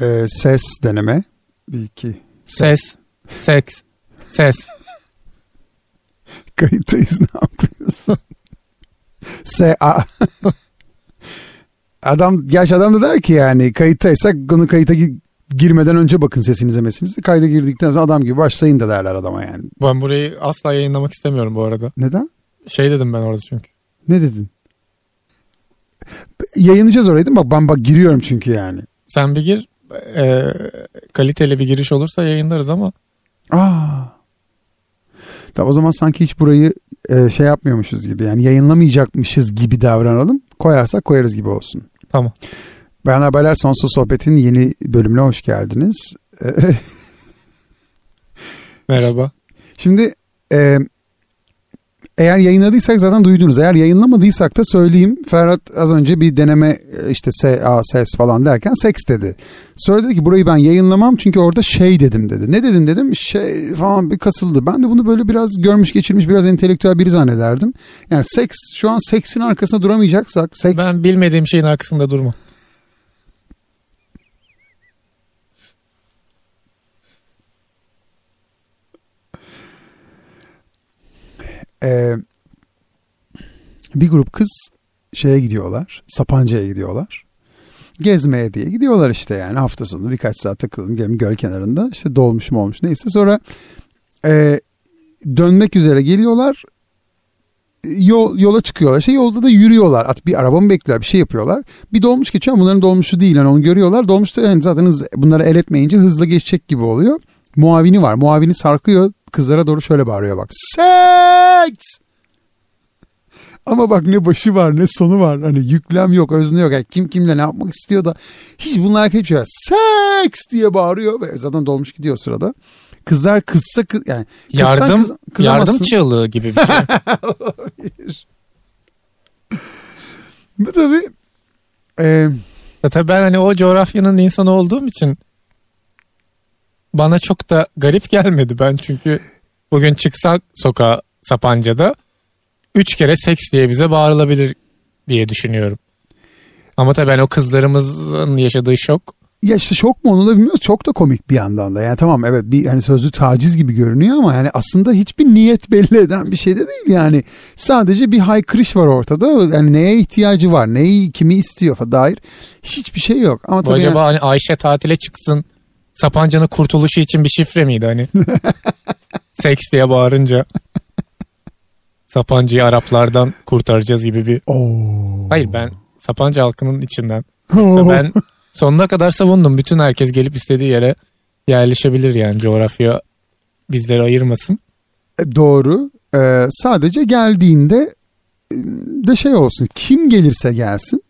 Ee, ses deneme. Bir iki. Ses, seks, ses. Kayıttayız ne yapıyorsun? S A. adam gerçi adam da der ki yani kayıttaysak bunu kayıta gi- girmeden önce bakın sesinize mesinize. Kayda girdikten sonra adam gibi başlayın da derler adama yani. Ben burayı asla yayınlamak istemiyorum bu arada. Neden? Şey dedim ben orada çünkü. Ne dedin? Yayınlayacağız orayı değil mi? Bak ben bak giriyorum çünkü yani. Sen bir gir, e, kaliteli bir giriş olursa yayınlarız ama Aa. Tamam o zaman sanki hiç burayı e, şey yapmıyormuşuz gibi yani yayınlamayacakmışız gibi davranalım. Koyarsak koyarız gibi olsun. tamam. Bayanlar Baylar Sonsuz Sohbet'in yeni bölümüne hoş geldiniz. Merhaba. Şimdi e, eğer yayınladıysak zaten duydunuz. Eğer yayınlamadıysak da söyleyeyim. Ferhat az önce bir deneme e, işte S, A, ses falan derken seks dedi. Dedi ki burayı ben yayınlamam çünkü orada şey dedim dedi. Ne dedin dedim şey falan bir kasıldı. Ben de bunu böyle biraz görmüş geçirmiş biraz entelektüel biri zannederdim. Yani seks şu an seksin arkasında duramayacaksak seks Ben bilmediğim şeyin arkasında durma. Ee, bir grup kız şeye gidiyorlar. Sapanca'ya gidiyorlar. Gezmeye diye gidiyorlar işte yani. Hafta sonu birkaç saat takılalım gelin göl kenarında işte dolmuş mu olmuş neyse. Sonra e, dönmek üzere geliyorlar. Yol, yola çıkıyorlar. İşte yolda da yürüyorlar. At bir araba mı bekliyorlar bir şey yapıyorlar. Bir dolmuş geçiyor ama bunların dolmuşu değil. Yani onu görüyorlar. Dolmuşta yani zaten hız, bunları el etmeyince hızlı geçecek gibi oluyor. Muavini var. Muavini sarkıyor kızlara doğru şöyle bağırıyor bak seks ama bak ne başı var ne sonu var. Hani yüklem yok özne yok. Yani kim kimle ne yapmak istiyor da hiç bunlar hep şöyle seks diye bağırıyor. Ve zaten dolmuş gidiyor sırada. Kızlar kızsa kız yani kızsan Yardım, kız- kızamazsın. yardım çığlığı gibi bir şey. Bu tabii e, Ya Tabii ben hani o coğrafyanın insanı olduğum için bana çok da garip gelmedi. Ben çünkü bugün çıksak sokağa Sapanca'da üç kere seks diye bize bağırılabilir diye düşünüyorum. Ama tabii ben o kızlarımızın yaşadığı şok ya işte şok mu onu da bilmiyoruz. Çok da komik bir yandan da. Yani tamam evet bir hani sözlü taciz gibi görünüyor ama yani aslında hiçbir niyet belli eden bir şey de değil yani. Sadece bir haykırış var ortada. Yani neye ihtiyacı var, neyi kimi istiyor dair hiçbir şey yok. Ama tabii acaba hani Ayşe tatile çıksın Sapanca'nın kurtuluşu için bir şifre miydi hani? Seks diye bağırınca Sapanca'yı Araplardan kurtaracağız gibi bir... Oo. Hayır ben Sapanca halkının içinden. Mesela ben sonuna kadar savundum. Bütün herkes gelip istediği yere yerleşebilir yani coğrafya bizleri ayırmasın. E, Doğru. Ee, sadece geldiğinde e, de şey olsun. Kim gelirse gelsin.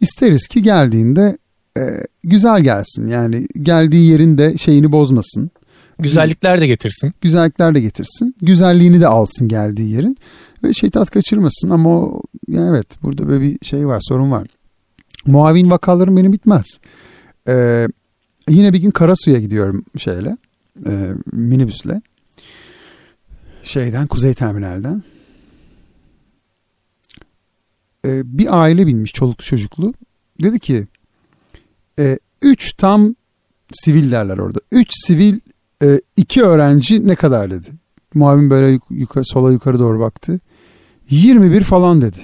isteriz ki geldiğinde e, güzel gelsin. Yani geldiği yerin de şeyini bozmasın. Güzellikler de getirsin. Güzellikler de getirsin. Güzelliğini de alsın geldiği yerin. Ve şey tat kaçırmasın. Ama o yani evet burada böyle bir şey var sorun var. Muavin vakalarım benim bitmez. Ee, yine bir gün Karasu'ya gidiyorum şeyle. E, minibüsle. Şeyden Kuzey Terminal'den. Ee, bir aile binmiş çoluklu çocuklu. Dedi ki e, üç tam sivil derler orada. Üç sivil e, iki öğrenci ne kadar dedi. Muavin böyle yuk- yukarı, sola yukarı doğru baktı. 21 falan dedi.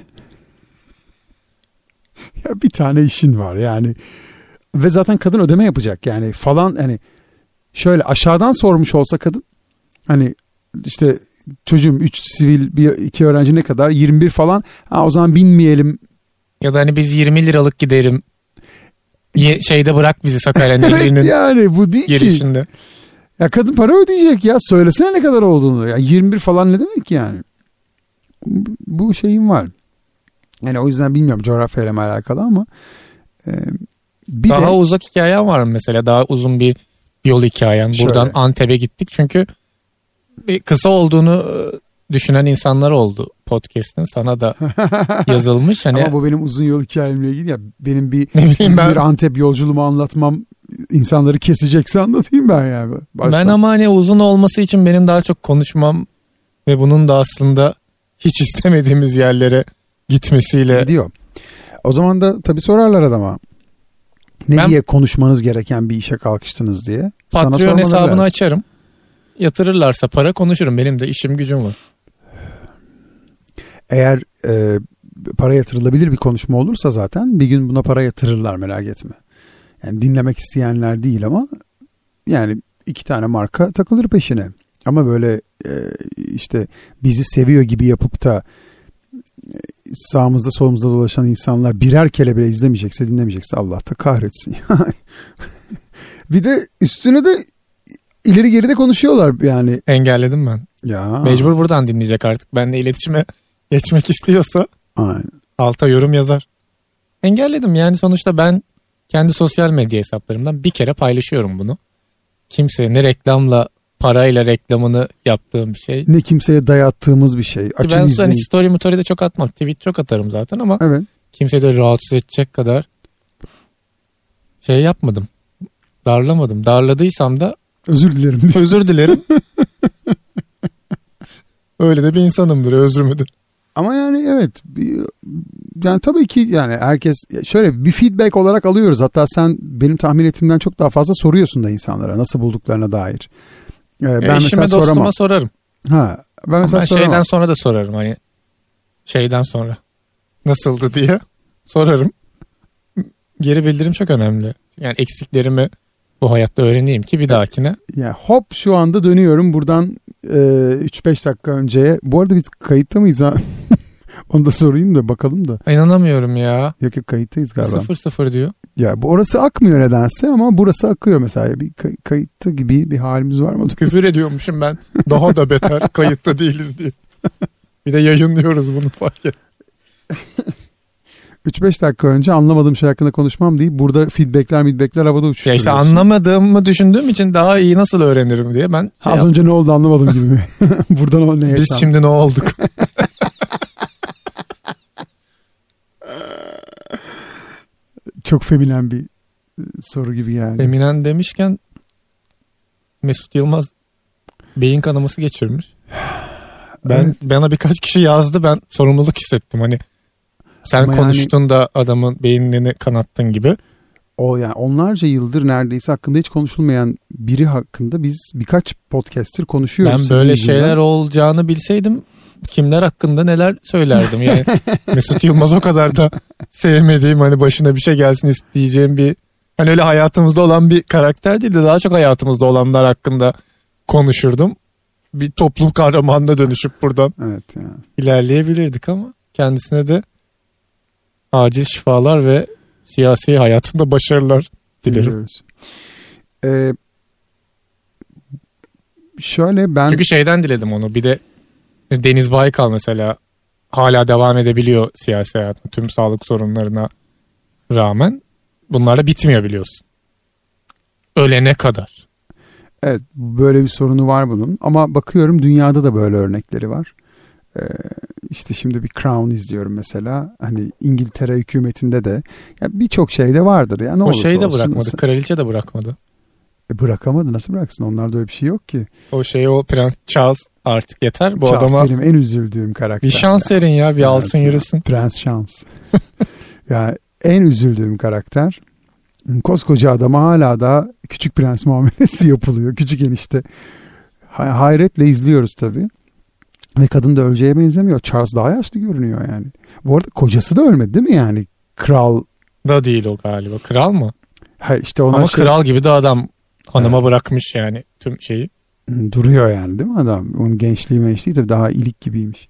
ya bir tane işin var yani. Ve zaten kadın ödeme yapacak yani falan hani şöyle aşağıdan sormuş olsa kadın hani işte çocuğum 3 sivil bir iki öğrenci ne kadar 21 falan ha o zaman binmeyelim Ya da hani biz 20 liralık giderim. Ye- şeyde bırak bizi Sakarya Nehri'nin evet yani bu değil ki. girişinde. Ya kadın para ödeyecek ya. Söylesene ne kadar olduğunu. Ya 21 falan ne demek yani? Bu- şeyim var. Yani o yüzden bilmiyorum coğrafyayla mı alakalı ama e, bir Daha de uzak hikayen var mesela? Daha uzun bir yol hikayen. Şöyle. Buradan Antep'e gittik çünkü kısa olduğunu e, düşünen insanlar oldu podcast'in. Sana da yazılmış. Hani ama bu benim uzun yol hikayemle ilgili ya benim bir bileyim ben, İzmir Antep yolculuğumu anlatmam insanları kesecekse anlatayım ben yani. Baştan. ben ama hani uzun olması için benim daha çok konuşmam ve bunun da aslında hiç istemediğimiz yerlere gitmesiyle gidiyor. O zaman da tabii sorarlar adama. Ne Ben- diye konuşmanız gereken bir işe kalkıştınız diye. Sana Patreon sormaları hesabını lazım. açarım. Yatırırlarsa para konuşurum. Benim de işim gücüm var. Eğer e, para yatırılabilir bir konuşma olursa zaten bir gün buna para yatırırlar merak etme. Yani dinlemek isteyenler değil ama yani iki tane marka takılır peşine. Ama böyle e, işte bizi seviyor gibi yapıp da e, sağımızda solumuzda dolaşan insanlar birer kere bile izlemeyecekse dinlemeyecekse Allah da kahretsin. bir de üstüne de ileri geri de konuşuyorlar yani. Engelledim ben. Ya. Mecbur buradan dinleyecek artık. Benle iletişime geçmek istiyorsa Aynen. alta yorum yazar. Engelledim yani sonuçta ben kendi sosyal medya hesaplarımdan bir kere paylaşıyorum bunu. Kimse ne reklamla parayla reklamını yaptığım bir şey. Ne kimseye dayattığımız bir şey. Açın ben izleyin. hani story motory de çok atmam. Tweet çok atarım zaten ama Evet. kimseyi de rahatsız edecek kadar şey yapmadım. Darlamadım. Darladıysam da Özür dilerim. özür dilerim. Öyle de bir insanımdır özür müdür? Ama yani evet yani tabii ki yani herkes şöyle bir feedback olarak alıyoruz. Hatta sen benim tahmin ettiğimden çok daha fazla soruyorsun da insanlara nasıl bulduklarına dair. Ee, ben Eşime mesela soramam. dostuma sorarım. Ha, ben mesela soramam. şeyden sonra da sorarım hani şeyden sonra nasıldı diye sorarım. Geri bildirim çok önemli. Yani eksiklerimi bu hayatta öğreneyim ki bir dahakine. Ya hop şu anda dönüyorum buradan e, 3-5 dakika önceye. Bu arada biz kayıtta mıyız ha? Onu da sorayım da bakalım da. İnanamıyorum ya. Yok yok kayıttayız galiba. Sıfır sıfır diyor. Ya bu orası akmıyor nedense ama burası akıyor mesela. Bir kay- kayıtta gibi bir halimiz var mı? Küfür ediyormuşum ben. Daha da beter kayıtta değiliz diye. Bir de yayınlıyoruz bunu fark et. 3-5 dakika önce anlamadığım şey hakkında konuşmam değil. Burada feedbackler feedbackler havada Ya uçuşturuyorsun. işte anlamadığımı düşündüğüm için daha iyi nasıl öğrenirim diye ben şey Az yap- önce ne oldu anlamadım gibi mi? Buradan o ne Biz yaşandı? şimdi ne olduk? Çok feminen bir e, soru gibi yani. Eminen demişken Mesut Yılmaz beyin kanaması geçirmiş. Ben Evet. bana birkaç kişi yazdı ben sorumluluk hissettim hani sen Ama konuştun da adamın beynini kanattın gibi. O yani onlarca yıldır neredeyse hakkında hiç konuşulmayan biri hakkında biz birkaç podcaster konuşuyoruz. Ben böyle yüzünden. şeyler olacağını bilseydim kimler hakkında neler söylerdim yani. Mesut Yılmaz o kadar da sevmediğim hani başına bir şey gelsin isteyeceğim bir hani öyle hayatımızda olan bir karakter değil de daha çok hayatımızda olanlar hakkında konuşurdum. Bir toplum kahramanına dönüşüp buradan Evet yani. ilerleyebilirdik ama kendisine de acil şifalar ve siyasi hayatında başarılar dilerim. Ee, şöyle ben Çünkü şeyden diledim onu bir de Deniz Baykal mesela hala devam edebiliyor siyasi hayatında tüm sağlık sorunlarına rağmen bunlar da bitmiyor biliyorsun. Ölene kadar. evet böyle bir sorunu var bunun ama bakıyorum dünyada da böyle örnekleri var. Ee, işte şimdi bir Crown izliyorum mesela. Hani İngiltere hükümetinde de ya birçok şeyde vardır ya ne o şeyi de bırakmadı. Nasıl- Kraliçe de bırakmadı. E, bırakamadı nasıl bıraksın? Onlarda öyle bir şey yok ki. O şeyi o Prens Charles artık yeter. Bu Charles adama benim en üzüldüğüm karakter. bir şans verin ya bir Evet alsın ya. yürüsün. Prens şans. yani en üzüldüğüm karakter. Koskoca adama hala da küçük prens muamelesi yapılıyor. Küçük enişte. Hay- hayretle izliyoruz tabii. Ve kadın da öleceğe benzemiyor. Charles daha yaşlı görünüyor yani. Bu arada kocası da ölmedi değil mi yani? Kral. Da değil o galiba. Kral mı? Hayır işte ona Ama şey- kral gibi de adam hanıma bırakmış yani tüm şeyi. Duruyor yani değil mi adam? Onun gençliği mençliği tabii daha ilik gibiymiş.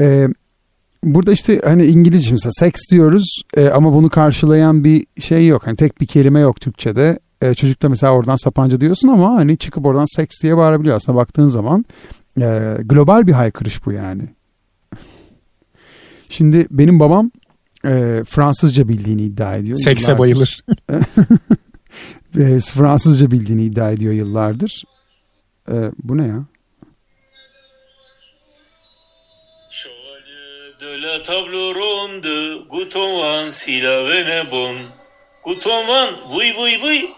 Ee, burada işte hani İngilizce mesela seks diyoruz e, ama bunu karşılayan bir şey yok. Hani tek bir kelime yok Türkçe'de. E, çocuk da mesela oradan sapanca diyorsun ama hani çıkıp oradan seks diye bağırabiliyor. Aslında baktığın zaman e, global bir haykırış bu yani. Şimdi benim babam e, Fransızca bildiğini iddia ediyor. Sekse Yıllardır. bayılır. E, Fransızca bildiğini iddia ediyor yıllardır. E, bu ne ya? La table ronde, Goutonwan, si la veine bon. Goutonwan, oui, oui, oui,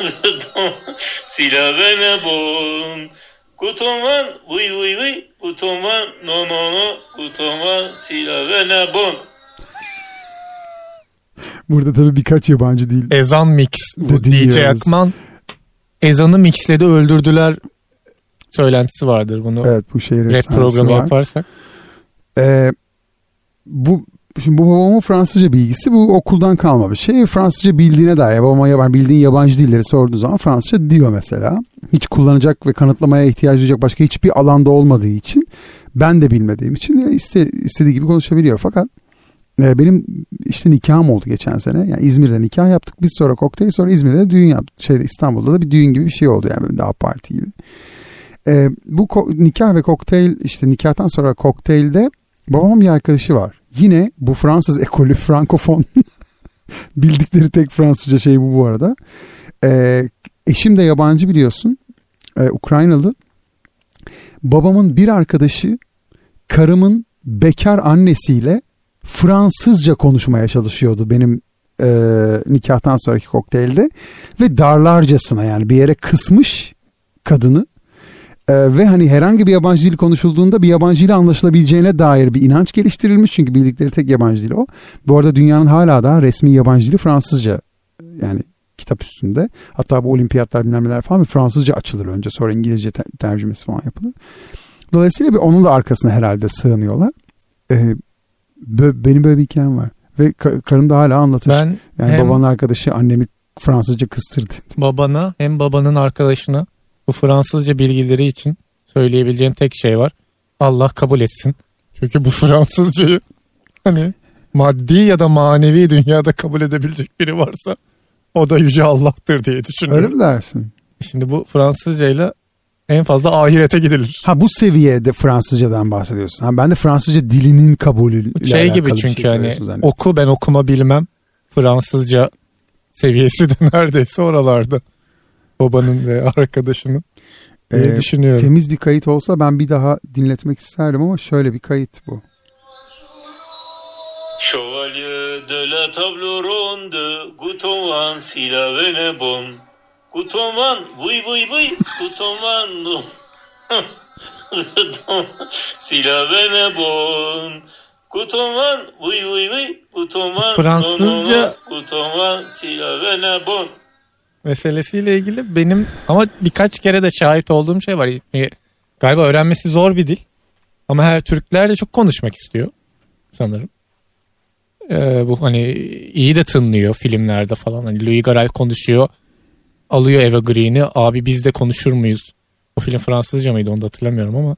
Goutonwan, non. Goutonwan, si la veine bon. Goutonwan, oui, oui, oui, Goutonwan, non, non, non, Goutonwan, si la veine bon. Burada tabii birkaç yabancı değil. Ezan mix. Bu De DJ. Akman ezanı mixledi öldürdüler söylentisi vardır bunu. Evet bu şehir Rap efsanesi programı var. yaparsak. Ee, bu Şimdi bu babamın Fransızca bilgisi bu okuldan kalma bir şey. Fransızca bildiğine dair babama yabancı bildiğin yabancı dilleri sorduğu zaman Fransızca diyor mesela. Hiç kullanacak ve kanıtlamaya ihtiyaç duyacak başka hiçbir alanda olmadığı için ben de bilmediğim için iste, istediği gibi konuşabiliyor. Fakat e, benim işte nikahım oldu geçen sene. Yani İzmir'de nikah yaptık. Biz sonra kokteyl sonra İzmir'de düğün yaptık. Şeyde İstanbul'da da bir düğün gibi bir şey oldu yani daha parti gibi. E, bu nikah ve kokteyl işte nikahtan sonra kokteylde babamın bir arkadaşı var. Yine bu Fransız ekolü frankofon bildikleri tek Fransızca şey bu bu arada. E, eşim de yabancı biliyorsun. E, Ukraynalı. Babamın bir arkadaşı karımın bekar annesiyle Fransızca konuşmaya çalışıyordu benim e, nikahtan sonraki kokteylde ve darlarcasına yani bir yere kısmış kadını e, ve hani herhangi bir yabancı dil konuşulduğunda bir yabancı ile anlaşılabileceğine dair bir inanç geliştirilmiş çünkü bildikleri tek yabancı dil o. Bu arada dünyanın hala da resmi yabancı dili Fransızca yani kitap üstünde. Hatta bu olimpiyatlar bilmem falan bir Fransızca açılır önce sonra İngilizce te- tercümesi falan yapılır. Dolayısıyla bir onun da arkasına herhalde sığınıyorlar. Ee, bö- benim böyle bir hikayem var. Ve ka- karım da hala anlatır. Ben yani babanın arkadaşı annemi Fransızca kıstırdı. babana hem babanın arkadaşına bu Fransızca bilgileri için söyleyebileceğim tek şey var. Allah kabul etsin. Çünkü bu Fransızcayı hani maddi ya da manevi dünyada kabul edebilecek biri varsa o da Yüce Allah'tır diye Öyle düşünüyorum. mi dersin? Şimdi bu Fransızcayla en fazla ahirete gidilir. Ha bu seviyede Fransızcadan bahsediyorsun. Ha, ben de Fransızca dilinin kabulü Şey gibi çünkü hani oku ben okuma bilmem. Fransızca seviyesi de neredeyse oralarda. Babanın ve arkadaşının diye Ee, düşünüyorum. Temiz bir kayıt olsa ben bir daha dinletmek isterdim ama şöyle bir kayıt bu. Chevalier de la table ronde, Gouton si la van, oui, oui, oui, Gouton van, non. Gouton si la oui, oui, Gouton van, non, non, non. Fransızca- van si la veine bonne. Meselesiyle ilgili benim ama birkaç kere de şahit olduğum şey var. Galiba öğrenmesi zor bir dil. Ama her Türkler de çok konuşmak istiyor sanırım. Ee, bu hani iyi de tınlıyor filmlerde falan. Hani Louis Garrel konuşuyor. Alıyor Evergreen'i. Abi biz de konuşur muyuz? O film Fransızca mıydı onu da hatırlamıyorum ama.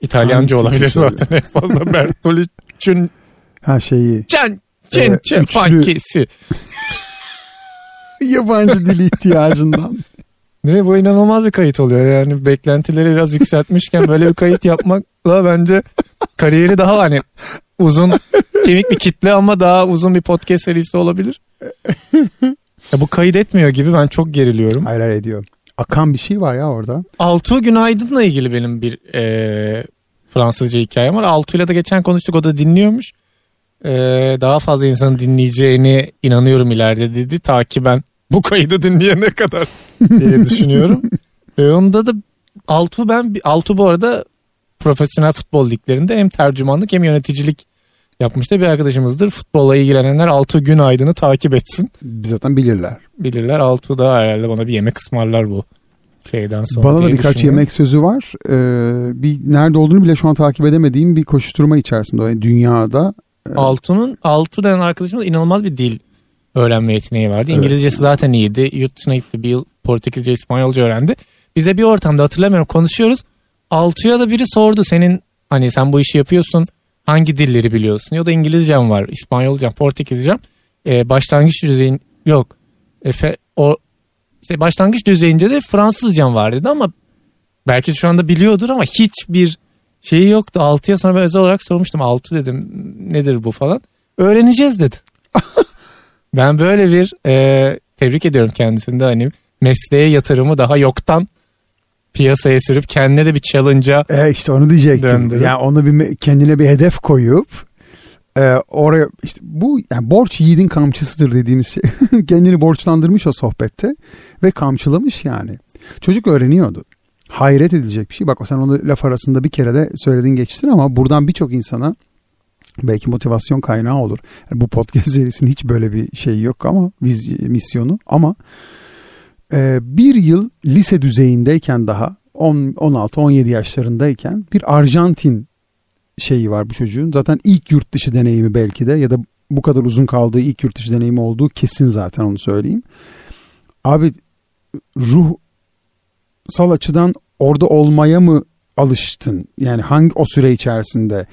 İtalyanca Hangisi olabilir zaten en fazla. Bertolucci'nin Ha şeyi Çen Çen Evet, Çen üçlü. Fankesi. yabancı dili ihtiyacından. Ne bu inanılmaz bir kayıt oluyor yani beklentileri biraz yükseltmişken böyle bir kayıt yapmakla bence kariyeri daha hani uzun kemik bir kitle ama daha uzun bir podcast serisi olabilir. Ya bu kayıt etmiyor gibi ben çok geriliyorum. hayır hayır ediyor. Akan bir şey var ya orada. Altuğ Günaydın'la ilgili benim bir e, Fransızca hikayem var. Altuğ'yla da geçen konuştuk o da dinliyormuş. E, daha fazla insanın dinleyeceğini inanıyorum ileride dedi. Ta ki ben bu kaydı dinleyene kadar diye düşünüyorum. e, onda da Altuğ ben Altuğ bu arada profesyonel futbol liglerinde hem tercümanlık hem yöneticilik yapmış da bir arkadaşımızdır. Futbolla ilgilenenler Altuğ Günaydın'ı takip etsin. Biz zaten bilirler. Bilirler Altuğ da herhalde bana bir yemek ısmarlar bu şeyden sonra. Bana da birkaç yemek sözü var. Ee, bir nerede olduğunu bile şu an takip edemediğim bir koşuşturma içerisinde. Yani dünyada Altu'nun Altu denen arkadaşımız inanılmaz bir dil öğrenme yeteneği vardı. Evet. İngilizcesi zaten iyiydi. Yurt dışına gitti bir yıl Portekizce, İspanyolca öğrendi. Bize bir ortamda hatırlamıyorum konuşuyoruz. Altu'ya da biri sordu senin hani sen bu işi yapıyorsun hangi dilleri biliyorsun? Ya da İngilizcem var, İspanyolcam, Portekizcem. Ee, başlangıç düzeyin yok. Efe, o işte başlangıç düzeyince de Fransızcam var dedi ama belki şu anda biliyordur ama hiçbir şeyi yoktu. Altıya sonra ben özel olarak sormuştum. Altı dedim nedir bu falan. Öğreneceğiz dedi. ben böyle bir e, tebrik ediyorum kendisini de hani mesleğe yatırımı daha yoktan piyasaya sürüp kendine de bir challenge'a E işte onu diyecektim. Döndürüp. Yani onu bir kendine bir hedef koyup e, oraya işte bu yani borç yiğidin kamçısıdır dediğimiz şey. kendini borçlandırmış o sohbette ve kamçılamış yani. Çocuk öğreniyordu. Hayret edilecek bir şey. Bak sen onu laf arasında bir kere de söyledin geçtin ama buradan birçok insana Belki motivasyon kaynağı olur. Yani bu podcast serisinin hiç böyle bir şey yok ama viz, misyonu ama e, bir yıl lise düzeyindeyken daha 16-17 yaşlarındayken bir Arjantin şeyi var bu çocuğun. Zaten ilk yurt dışı deneyimi belki de ya da bu kadar uzun kaldığı ilk yurt dışı deneyimi olduğu kesin zaten onu söyleyeyim. Abi ruhsal açıdan orada olmaya mı alıştın? Yani hangi o süre içerisinde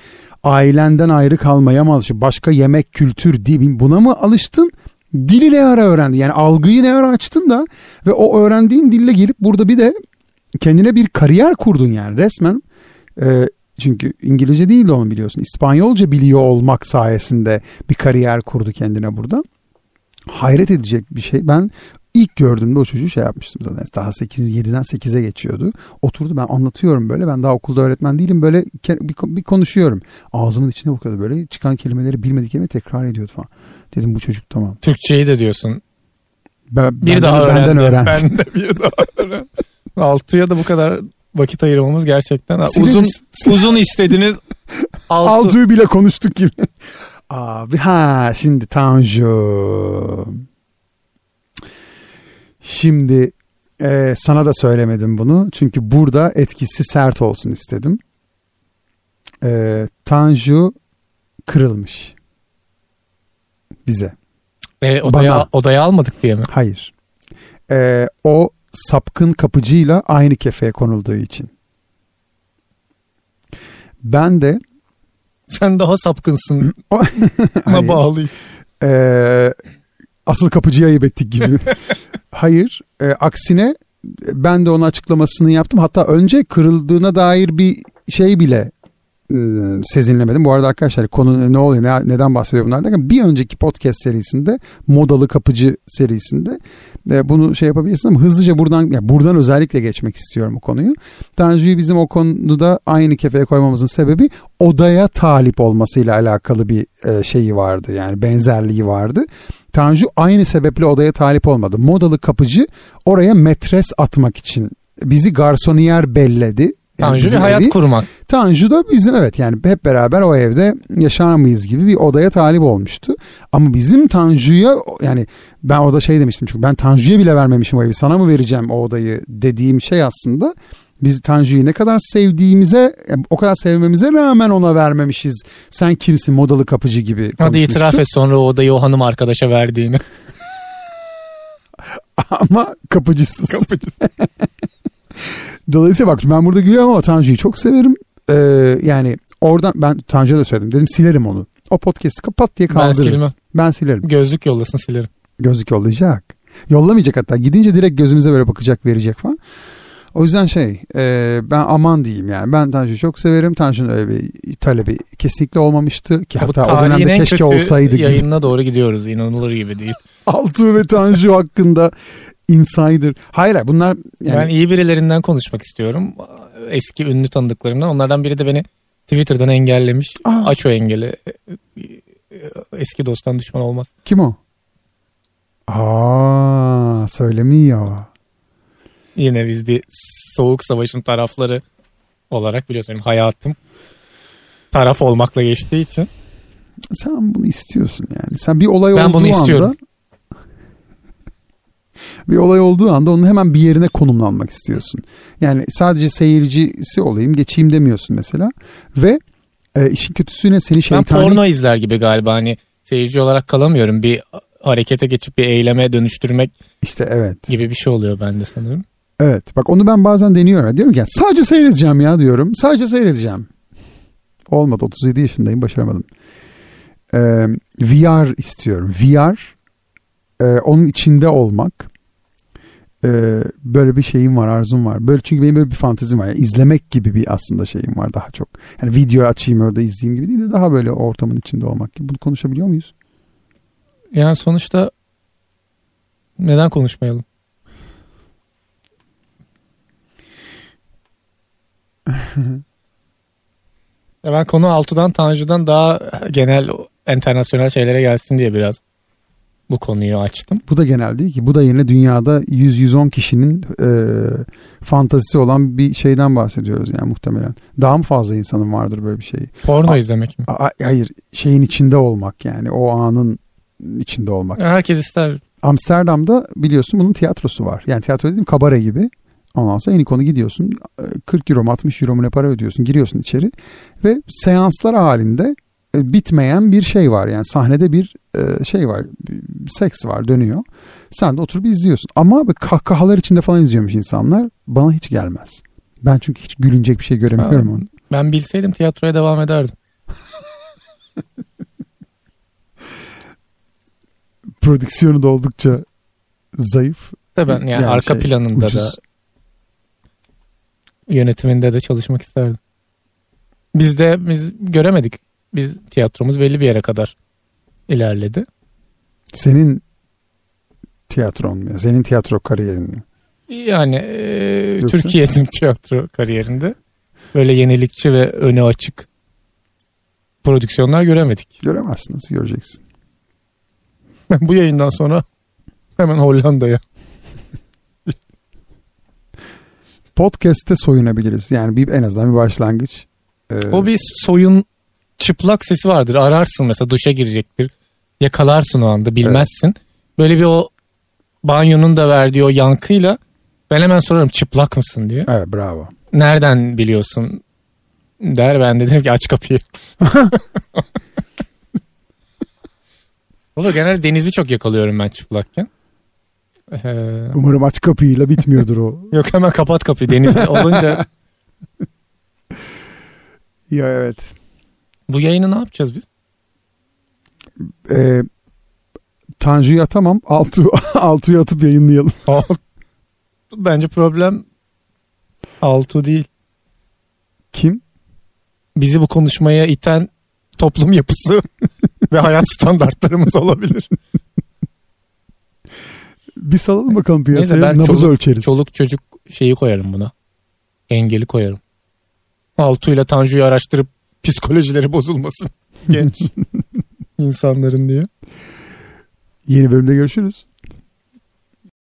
ailenden ayrı kalmaya mı alıştın? Başka yemek, kültür, dil buna mı alıştın? Dili ne ara öğrendin? Yani algıyı ne ara açtın da ve o öğrendiğin dille gelip burada bir de kendine bir kariyer kurdun yani resmen. E, çünkü İngilizce değil de onu biliyorsun. İspanyolca biliyor olmak sayesinde bir kariyer kurdu kendine burada. Hayret edecek bir şey. Ben ilk gördüğümde o çocuğu şey yapmıştım zaten. Daha 8, 7'den 8'e geçiyordu. Oturdu ben anlatıyorum böyle. Ben daha okulda öğretmen değilim. Böyle bir, bir konuşuyorum. Ağzımın içine bu kadar böyle çıkan kelimeleri bilmedik kelime tekrar ediyordu falan. Dedim bu çocuk tamam. Türkçeyi de diyorsun. Ben, bir benden, daha benden öğrendi. Ben de bir daha öğrendim. Altıya da bu kadar vakit ayırmamız gerçekten Sinir- uzun uzun istediniz. Altı. Altuğ'u bile konuştuk gibi. Abi ha şimdi Tanju. Şimdi e, sana da söylemedim bunu. Çünkü burada etkisi sert olsun istedim. E, Tanju kırılmış. Bize. E, odaya, Bana. odaya almadık diye mi? Hayır. E, o sapkın kapıcıyla aynı kefeye konulduğu için. Ben de Sen daha sapkınsın. Ona bağlıyım. Ee, asıl kapıcıya ayıp ettik gibi. Hayır. e, aksine ben de onun açıklamasını yaptım. Hatta önce kırıldığına dair bir şey bile sezinlemedim. Bu arada arkadaşlar konu ne oluyor ne, neden bahsediyor bunlar bir önceki podcast serisinde modalı kapıcı serisinde e, bunu şey yapabilirsin ama hızlıca buradan ya buradan özellikle geçmek istiyorum bu konuyu. Tanju'yu bizim o konuda aynı kefeye koymamızın sebebi odaya talip olmasıyla alakalı bir e, şeyi vardı yani benzerliği vardı. Tanju aynı sebeple odaya talip olmadı. Modalı kapıcı oraya metres atmak için bizi garsoniyer belledi. Yani Tanju bir hayat evi. kurmak. Tanju da bizim evet yani hep beraber o evde yaşar mıyız gibi bir odaya talip olmuştu. Ama bizim Tanju'ya yani ben orada şey demiştim çünkü ben Tanju'ya bile vermemişim o evi sana mı vereceğim o odayı dediğim şey aslında biz Tanju'yu ne kadar sevdiğimize o kadar sevmemize rağmen ona vermemişiz. Sen kimsin modalı kapıcı gibi Hadi itiraf et sonra o odayı o hanım arkadaşa verdiğini. Ama kapıcısız. Dolayısıyla bak ben burada gülüyorum ama Tanju'yu çok severim. Ee, yani oradan ben Tanju'ya da söyledim. Dedim silerim onu. O podcast'i kapat diye Ben kaldırırız. silmem. Ben silerim. Gözlük yollasın silerim. Gözlük yollayacak. Yollamayacak hatta. Gidince direkt gözümüze böyle bakacak verecek falan. O yüzden şey e, ben aman diyeyim yani. Ben Tanju'yu çok severim. Tanju'nun öyle bir talebi kesinlikle olmamıştı. Ki hatta o dönemde keşke olsaydı gibi. yayınına doğru gidiyoruz. İnanılır gibi değil. Altuğ ve Tanju hakkında insider. Hayır bunlar yani Ben iyi birilerinden konuşmak istiyorum. Eski ünlü tanıdıklarımdan. Onlardan biri de beni Twitter'dan engellemiş. Aa. Aç o engeli. Eski dosttan düşman olmaz. kim o? Aa söylemiyor. Yine biz bir soğuk savaşın tarafları olarak biliyorsun benim hayatım taraf olmakla geçtiği için. Sen bunu istiyorsun yani. Sen bir olay Ben olduğu bunu istiyorum. anda bir olay olduğu anda onun hemen bir yerine konumlanmak istiyorsun. Yani sadece seyircisi olayım geçeyim demiyorsun mesela. Ve e, işin kötüsüne seni Ben şeytani... porno izler gibi galiba hani seyirci olarak kalamıyorum. Bir harekete geçip bir eyleme dönüştürmek İşte evet. gibi bir şey oluyor bende sanırım. Evet bak onu ben bazen deniyorum. Diyorum ki "Ya sadece seyredeceğim ya diyorum. Sadece seyredeceğim. Olmadı 37 yaşındayım başaramadım. Ee, VR istiyorum. VR e, onun içinde olmak. Ee, böyle bir şeyim var arzum var. Böyle çünkü benim böyle bir fantezim var. Yani izlemek gibi bir aslında şeyim var daha çok. Yani video açayım orada izleyeyim gibi değil de daha böyle ortamın içinde olmak gibi. Bunu konuşabiliyor muyuz? Yani sonuçta neden konuşmayalım? ya ben konu Altu'dan Tanju'dan daha genel internasyonel şeylere gelsin diye biraz bu konuyu açtım. Bu da genel değil ki. Bu da yine dünyada 100-110 kişinin e, fantazisi olan bir şeyden bahsediyoruz yani muhtemelen. Daha mı fazla insanın vardır böyle bir şey? Porno A- izlemek mi? A- hayır şeyin içinde olmak yani o anın içinde olmak. Herkes ister. Amsterdam'da biliyorsun bunun tiyatrosu var. Yani tiyatro dediğim kabare gibi. Ondan sonra en konu gidiyorsun. e, 40 euro mu 60 euro mu ne para ödüyorsun. Giriyorsun içeri ve seanslar halinde e, bitmeyen bir şey var. Yani sahnede bir e, şey var. Seks var dönüyor. Sen de oturup izliyorsun. Ama kahkahalar içinde falan izliyormuş insanlar. Bana hiç gelmez. Ben çünkü hiç gülünecek bir şey göremiyorum onu. Ben bilseydim tiyatroya devam ederdim. Prodüksiyonu da oldukça zayıf. De ben yani, Yani arka şey, planında da ucuz. yönetiminde de çalışmak isterdim. Biz de biz göremedik. Biz tiyatromuz belli bir yere kadar ilerledi. Senin tiyatron mu? Senin tiyatro kariyerin mi? Yani e, Yoksa? Türkiye'nin tiyatro kariyerinde böyle yenilikçi ve öne açık prodüksiyonlar göremedik. Göremezsin. Nasıl göreceksin? Bu yayından sonra hemen Hollanda'ya. Podcast'te soyunabiliriz. Yani bir en azından bir başlangıç. Ee, O bir soyun çıplak sesi vardır. Ararsın mesela duşa girecektir. Yakalarsın o anda bilmezsin. Böyle bir o banyonun da verdiği o yankıyla ben hemen sorarım çıplak mısın diye. Evet bravo. Nereden biliyorsun der ben de dedim ki aç kapıyı. Valla genelde denizi çok yakalıyorum ben çıplakken. Ee, Umarım aç kapıyla bitmiyordur o. yok hemen kapat kapıyı deniz olunca. ya evet. Bu yayını ne yapacağız biz? Ee, Tanju'yu atamam. Altu, Altu'yu atıp yayınlayalım. Bence problem Altu değil. Kim? Bizi bu konuşmaya iten toplum yapısı ve hayat standartlarımız olabilir. Bir salalım bakalım piyasaya. ben Nabız çoluk- ölçeriz. Çoluk çocuk şeyi koyarım buna. Engeli koyarım. Altu ile Tanju'yu araştırıp psikolojileri bozulmasın genç insanların diye. Yeni bölümde görüşürüz.